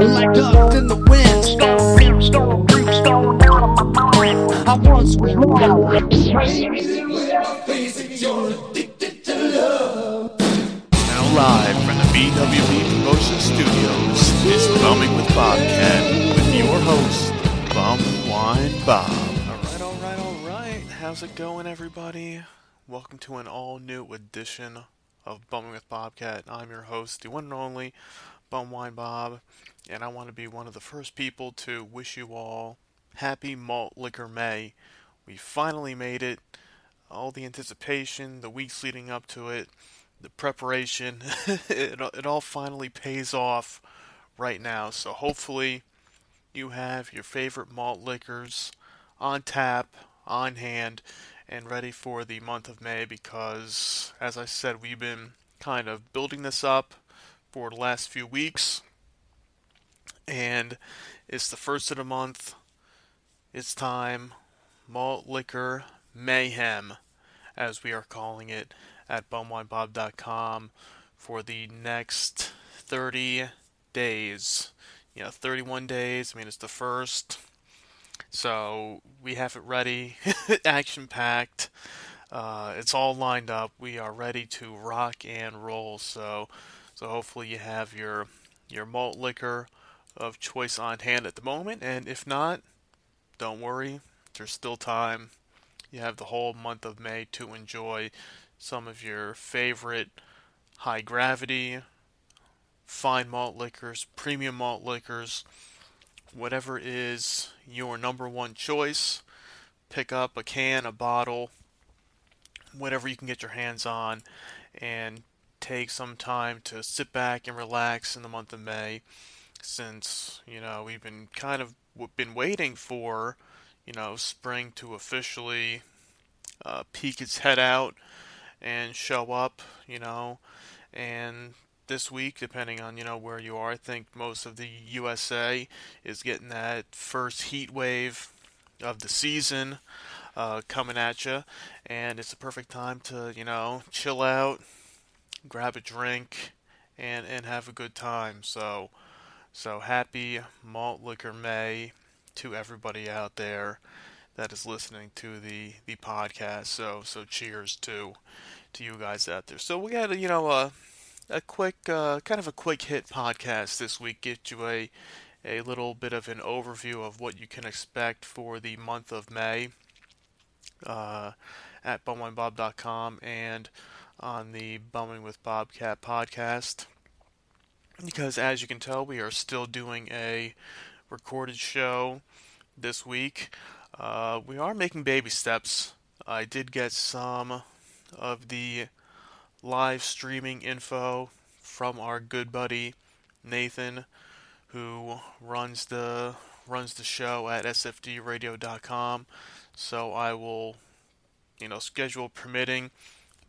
Like dust in the wind. Storm, storm, storm, storm, out of. I once was wrong. Bob. Alright, alright, alright. How's it going, everybody? Welcome to an all new edition of Bumming with Bobcat. I'm your host, the one and only Bum Wine Bob, and I want to be one of the first people to wish you all happy Malt Liquor May. We finally made it. All the anticipation, the weeks leading up to it, the preparation, it, it all finally pays off right now. So hopefully you have your favorite malt liquors on tap, on hand, and ready for the month of May because, as I said, we've been kind of building this up for the last few weeks. And it's the first of the month. It's time. Malt liquor mayhem, as we are calling it at bumwinebob.com for the next 30 days. You know, 31 days. I mean, it's the first. So we have it ready, action packed. Uh, it's all lined up. We are ready to rock and roll. So, so hopefully you have your your malt liquor of choice on hand at the moment. And if not, don't worry. There's still time. You have the whole month of May to enjoy some of your favorite high gravity, fine malt liquors, premium malt liquors, whatever is your number one choice. Pick up a can, a bottle, whatever you can get your hands on, and take some time to sit back and relax in the month of May since, you know, we've been kind of been waiting for, you know, spring to officially uh, peek its head out and show up, you know, and this week, depending on you know where you are, I think most of the USA is getting that first heat wave of the season uh, coming at you, and it's a perfect time to you know chill out, grab a drink, and and have a good time. So, so happy Malt Liquor May to everybody out there that is listening to the the podcast. So so cheers to to you guys out there. So we got you know a a quick uh, kind of a quick hit podcast this week. Get you a a little bit of an overview of what you can expect for the month of May uh, at bumwinebob.com and on the Bumming with Bobcat podcast. Because as you can tell, we are still doing a recorded show this week. Uh, we are making baby steps. I did get some of the live streaming info from our good buddy Nathan, who runs the runs the show at sfdradio.com. So I will, you know, schedule permitting,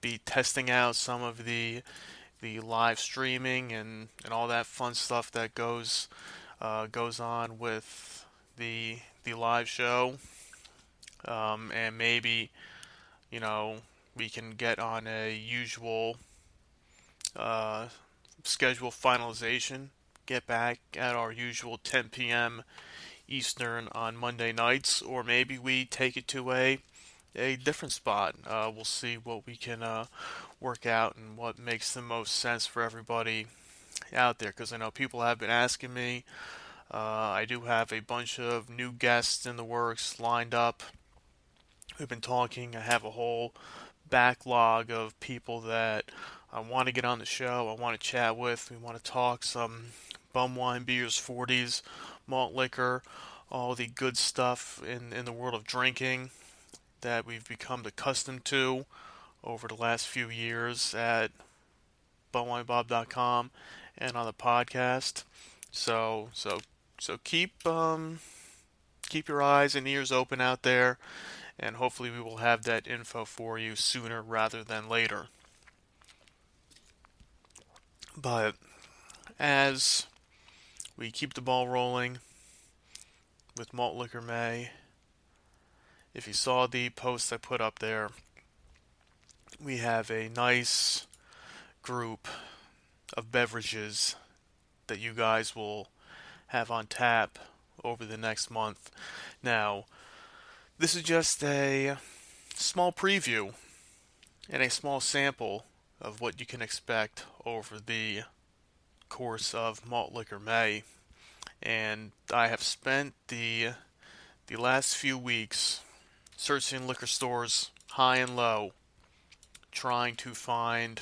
be testing out some of the the live streaming and, and all that fun stuff that goes uh, goes on with the the live show, um, and maybe you know we can get on a usual uh, schedule finalization. Get back at our usual 10 p.m. Eastern on Monday nights, or maybe we take it to a a different spot. Uh, we'll see what we can uh, work out and what makes the most sense for everybody out there. Because I know people have been asking me. Uh, I do have a bunch of new guests in the works lined up. We've been talking. I have a whole backlog of people that I want to get on the show. I want to chat with. We want to talk some bum wine, beers, 40s, malt liquor, all the good stuff in, in the world of drinking that we've become accustomed to over the last few years at bumwinebob.com and on the podcast. So so so keep um, keep your eyes and ears open out there, and hopefully we will have that info for you sooner rather than later. But as we keep the ball rolling with Malt Liquor May, if you saw the post I put up there, we have a nice group of beverages that you guys will have on tap over the next month. Now, this is just a small preview and a small sample of what you can expect over the course of Malt Liquor May. And I have spent the the last few weeks searching liquor stores high and low trying to find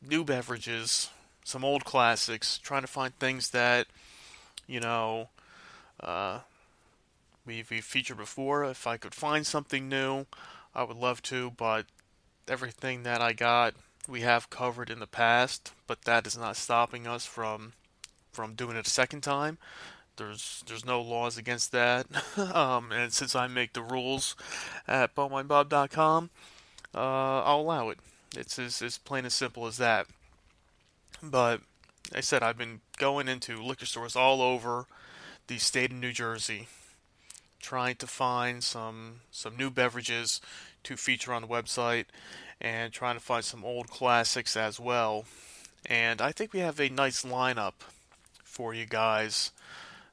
new beverages, some old classics, trying to find things that, you know, uh, we've, we've featured before. If I could find something new, I would love to, but everything that I got, we have covered in the past, but that is not stopping us from from doing it a second time. There's there's no laws against that, um, and since I make the rules at bumwinebob.com, uh, I'll allow it. It's as, as plain and simple as that. But I said I've been going into liquor stores all over the state of New Jersey, trying to find some some new beverages to feature on the website, and trying to find some old classics as well. And I think we have a nice lineup for you guys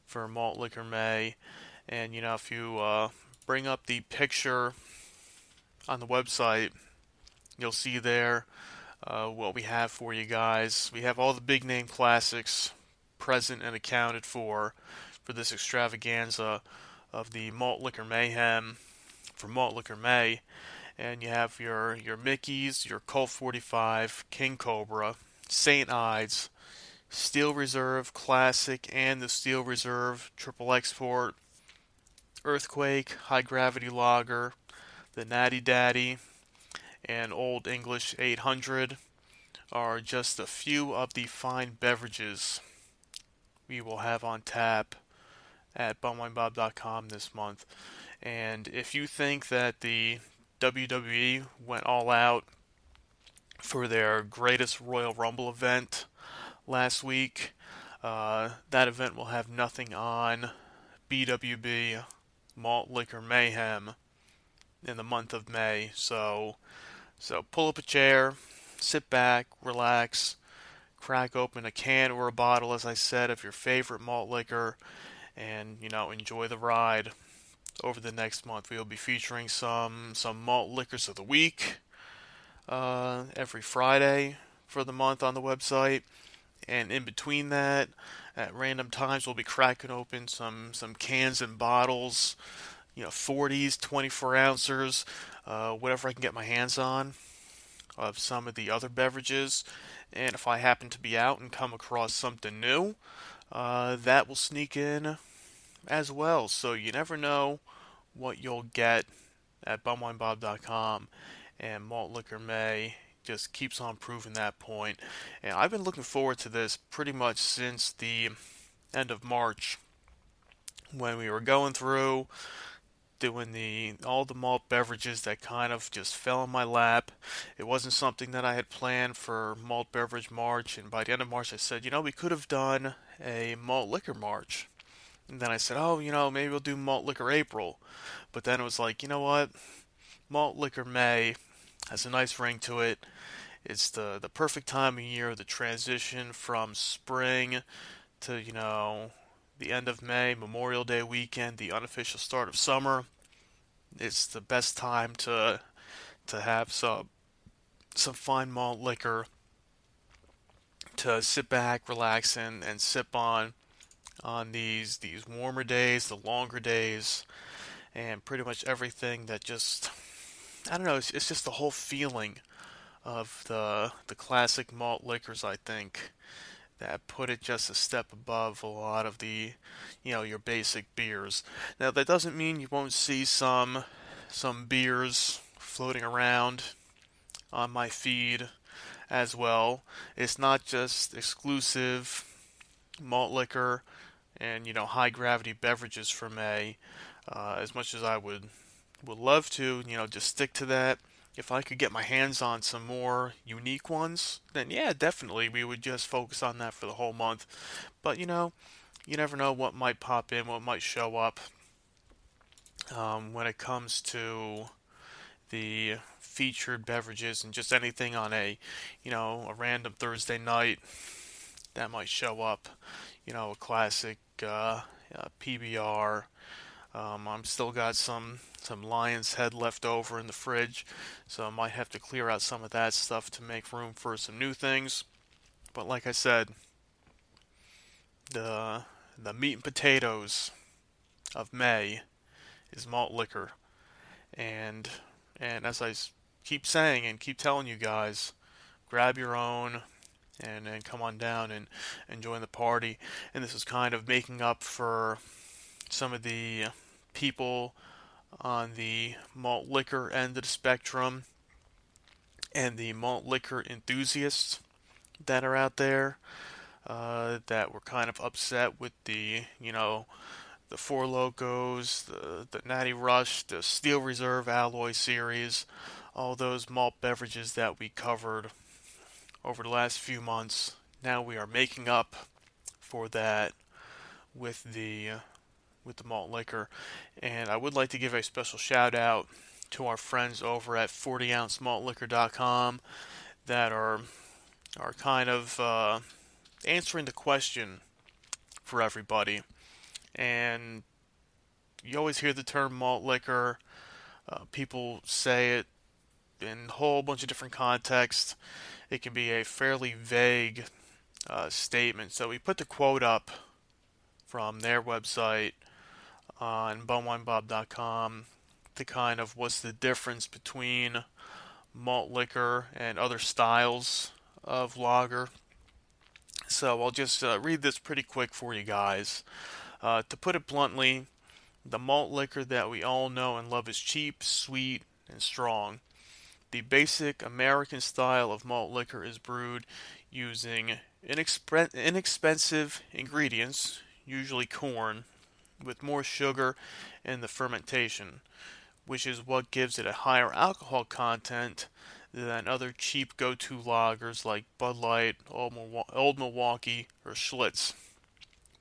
for Malt Liquor May. And you know, if you uh, bring up the picture on the website, you'll see there uh, what we have for you guys. We have all the big name classics present and accounted for for this extravaganza of the Malt Liquor Mayhem for Malt Liquor May. And you have your, your Mickey's, your Colt 45, King Cobra, St. Ides, Steel Reserve Classic, and the Steel Reserve Triple Export, Earthquake, High Gravity Lager, the Natty Daddy, and Olde English 800 are just a few of the fine beverages we will have on tap at bumwinebob.com this month. And if you think that the WWE went all out for their greatest Royal Rumble event last week, uh, that event will have nothing on BWB Malt Liquor Mayhem in the month of May. So so pull up a chair, sit back, relax, crack open a can or a bottle, as I said, of your favorite malt liquor, and you know enjoy the ride. Over the next month, we will be featuring some some malt liquors of the week uh, every Friday for the month on the website, and in between that, at random times, we'll be cracking open some some cans and bottles you know, 40s, 24 ounces, uh, whatever I can get my hands on of some of the other beverages. And if I happen to be out and come across something new, uh, that will sneak in as well. So you never know what you'll get at bumwinebob.com. And Malt Liquor May just keeps on proving that point. And I've been looking forward to this pretty much since the end of March when we were going through doing the all the malt beverages that kind of just fell in my lap. It wasn't something that I had planned for malt beverage March, and by the end of March, I said, you know, we could have done a malt liquor March. And then I said, oh, you know, maybe we'll do malt liquor April. But then it was like, you know what? Malt liquor May has a nice ring to it. It's the the perfect time of year, the transition from spring to you know the end of May, Memorial Day weekend, the unofficial start of summer. It's the best time to to have some some fine malt liquor to sit back, relax, and, and sip on on these these warmer days, the longer days, and pretty much everything that just I don't know. It's, it's just the whole feeling of the the classic malt liquors. I think that put it just a step above a lot of the, you know, your basic beers. Now that doesn't mean you won't see some some beers floating around on my feed as well. It's not just exclusive malt liquor and you know high gravity beverages for May. Uh, as much as I would would love to, you know, just stick to that. If I could get my hands on some more unique ones, then yeah, definitely we would just focus on that for the whole month. But you know, you never know what might pop in, what might show up um, when it comes to the featured beverages and just anything on a, you know, a random Thursday night that might show up. You know, a classic uh, uh, PBR. Um, I'm still got some some Lionshead left over in the fridge, so I might have to clear out some of that stuff to make room for some new things. But like I said, the the meat and potatoes of May is malt liquor, and and as I keep saying and keep telling you guys, grab your own and and come on down and, and join the party. And this is kind of making up for some of the people on the malt liquor end of the spectrum and the malt liquor enthusiasts that are out there uh, that were kind of upset with the you know the Four Locos, the the Natty Rush, the Steel Reserve Alloy series, all those malt beverages that we covered over the last few months. Now we are making up for that with the with the malt liquor, and I would like to give a special shout out to our friends over at 40ouncemaltliquor.com that are are kind of uh, answering the question for everybody. And you always hear the term malt liquor. Uh, people say it in a whole bunch of different contexts. It can be a fairly vague uh, statement. So we put the quote up from their website on bumwinebob.com to kind of what's the difference between malt liquor and other styles of lager. So I'll just uh, read this pretty quick for you guys. Uh, to put it bluntly, the malt liquor that we all know and love is cheap, sweet, and strong. The basic American style of malt liquor is brewed using inexp- inexpensive ingredients, usually corn, with more sugar in the fermentation, which is what gives it a higher alcohol content than other cheap go to lagers like Bud Light, Old Milwaukee, or Schlitz.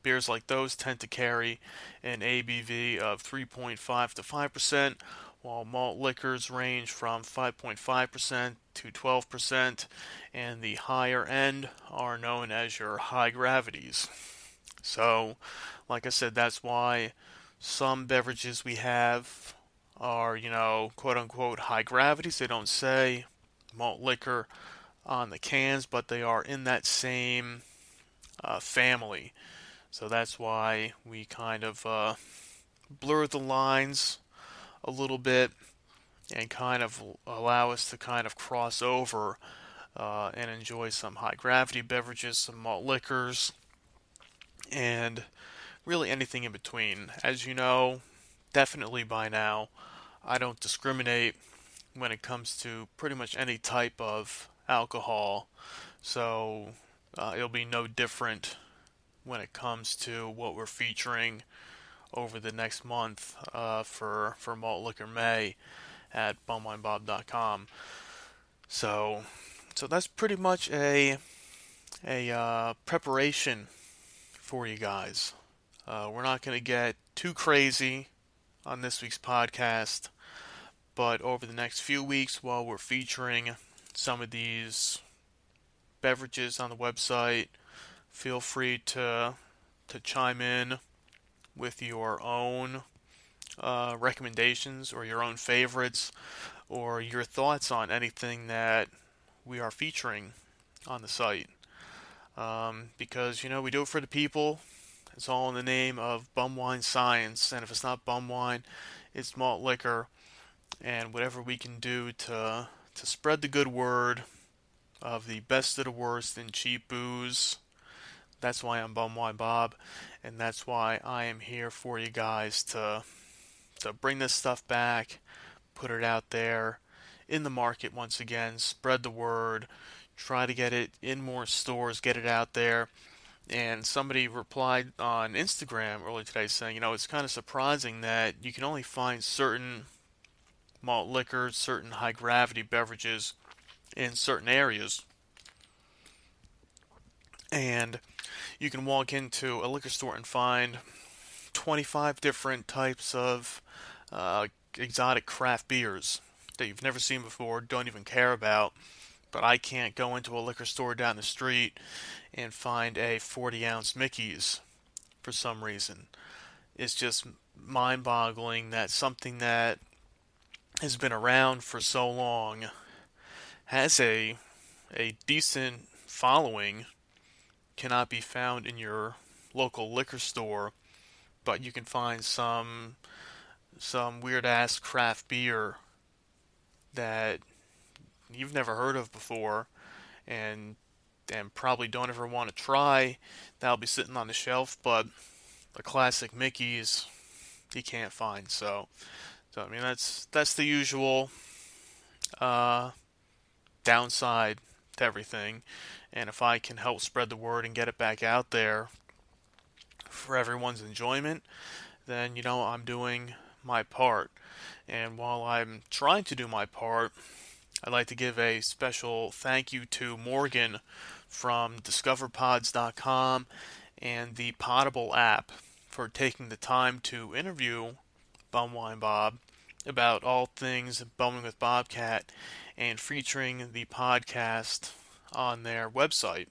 Beers like those tend to carry an ABV of 3.5 to 5%, while malt liquors range from 5.5% to 12%, and the higher end are known as your high gravities. So, like I said, that's why some beverages we have are, you know, quote unquote high gravities. They don't say malt liquor on the cans, but they are in that same uh, family. So that's why we kind of uh, blur the lines a little bit and kind of allow us to kind of cross over uh, and enjoy some high gravity beverages, some malt liquors, and really anything in between. As you know, definitely by now, I don't discriminate when it comes to pretty much any type of alcohol, so uh, it'll be no different when it comes to what we're featuring over the next month uh, for for Malt Liquor May at bumwinebob.com. So, so that's pretty much a a uh, preparation for you guys. Uh, we're not going to get too crazy on this week's podcast, but over the next few weeks, while we're featuring some of these beverages on the website, feel free to to chime in with your own uh, recommendations or your own favorites or your thoughts on anything that we are featuring on the site. Um, because, you know, we do it for the people. It's all in the name of bum wine science. And if it's not bum wine, it's malt liquor. And whatever we can do to, to spread the good word of the best of the worst in cheap booze. That's why I'm Bum Wine Bob, and that's why I am here for you guys to to bring this stuff back, put it out there in the market once again, spread the word, try to get it in more stores, get it out there. And somebody replied on Instagram earlier today saying, you know, it's kind of surprising that you can only find certain malt liquors, certain high gravity beverages in certain areas. And you can walk into a liquor store and find 25 different types of uh, exotic craft beers that you've never seen before, don't even care about. But I can't go into a liquor store down the street and find a 40 ounce Mickey's for some reason. It's just mind boggling that something that has been around for so long has a a decent following cannot be found in your local liquor store, but you can find some some weird ass craft beer that you've never heard of before and and probably don't ever want to try. That'll be sitting on the shelf, but the classic Mickey's you can't find. So, so I mean that's that's the usual uh, downside to everything. And if I can help spread the word and get it back out there for everyone's enjoyment, then you know I'm doing my part. And while I'm trying to do my part, I'd like to give a special thank you to Morgan from discoverpods.com and the Potable app for taking the time to interview Bumwine Bob about all things Bumming with Bobcat and featuring the podcast on their website.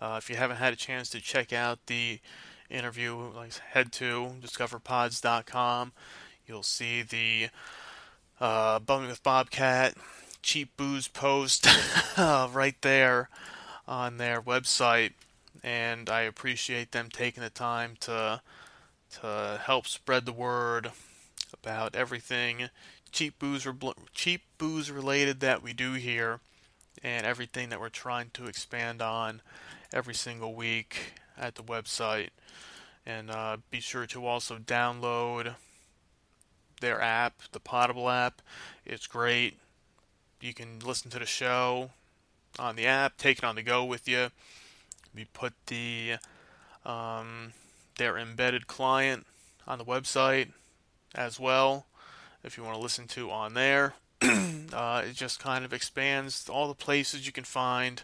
Uh, if you haven't had a chance to check out the interview, like head to discoverpods.com. You'll see the uh, Bumming with Bobcat cheap booze post uh, right there on their website, and I appreciate them taking the time to to help spread the word about everything cheap booze cheap booze related that we do here, and everything that we're trying to expand on every single week at the website. And uh, be sure to also download their app, the Potable app. It's great. You can listen to the show on the app, take it on the go with you. We put the um, their embedded client on the website as well if you want to listen to on there. uh, it just kind of expands all the places you can find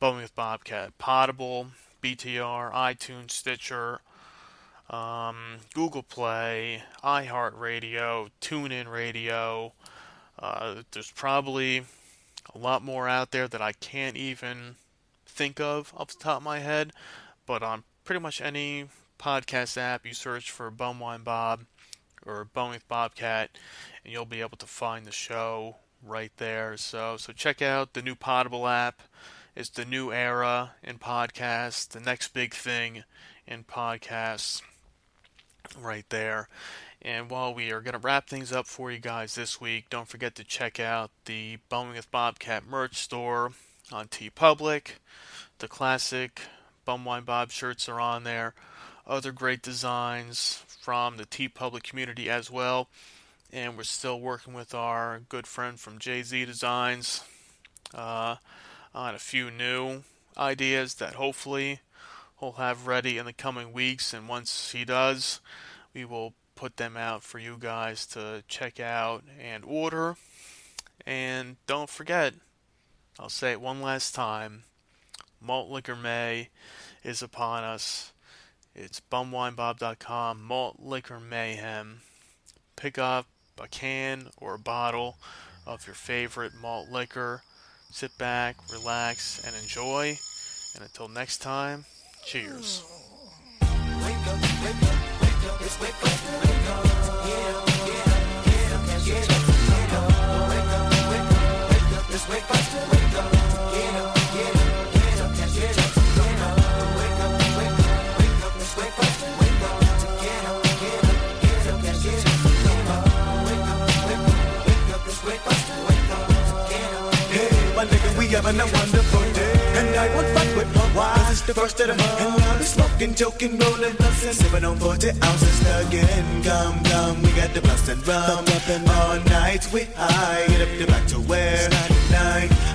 Bumming with Bobcat. Potable, BTR, iTunes, Stitcher, um, Google Play, iHeartRadio, TuneIn Radio. Uh, there's probably a lot more out there that I can't even think of off the top of my head, but on pretty much any podcast app, you search for Bumwine Bob or Bum with Bobcat, and you'll be able to find the show right there. So, so check out the new Potable app. It's the new era in podcasts, the next big thing in podcasts, right there. And while we are going to wrap things up for you guys this week, don't forget to check out the Bumming with Bobcat merch store on TeePublic. The classic Bumwine Bob shirts are on there. Other great designs from the TeePublic community as well. And we're still working with our good friend from JZ Designs uh, on a few new ideas that hopefully he'll have ready in the coming weeks. And once he does, we will put them out for you guys to check out and order. And don't forget, I'll say it one last time Malt Liquor May is upon us. It's bumwinebob.com, Malt Liquor Mayhem. Pick up a can or a bottle of your favorite malt liquor. Sit back, relax, and enjoy. And until next time, cheers. Wake up, Smoking, joking, rolling blunts and sipping on 40 ounces again. Come, come, we got the blunts and rum. All night we high, get up the back to where?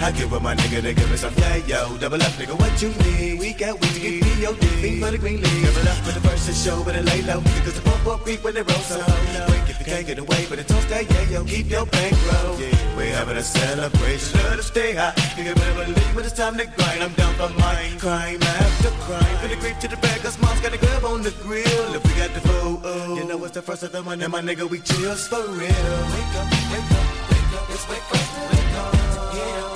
I give up my nigga to give me some yeah, yo. Double up, nigga, what you need? We got weed to get P.O.D. Fiend for the green leaf. Give it up for the first to show, but it lay low. Because the pump up creep when it rolls so. Break if you can't get away, but it don't stay, yeah, yo. Keep your bankroll. We having a celebration, let us stay high. Can better believe when it's time to grind. I'm down for mine. Crime after crime. From the creep to the bag, cause mom's got a grab on the grill. If we got the food, oh, you know it's the first of the month, and my nigga, we chills for real. Wake up, wake up, wake up, it's wake up, wake up, yeah.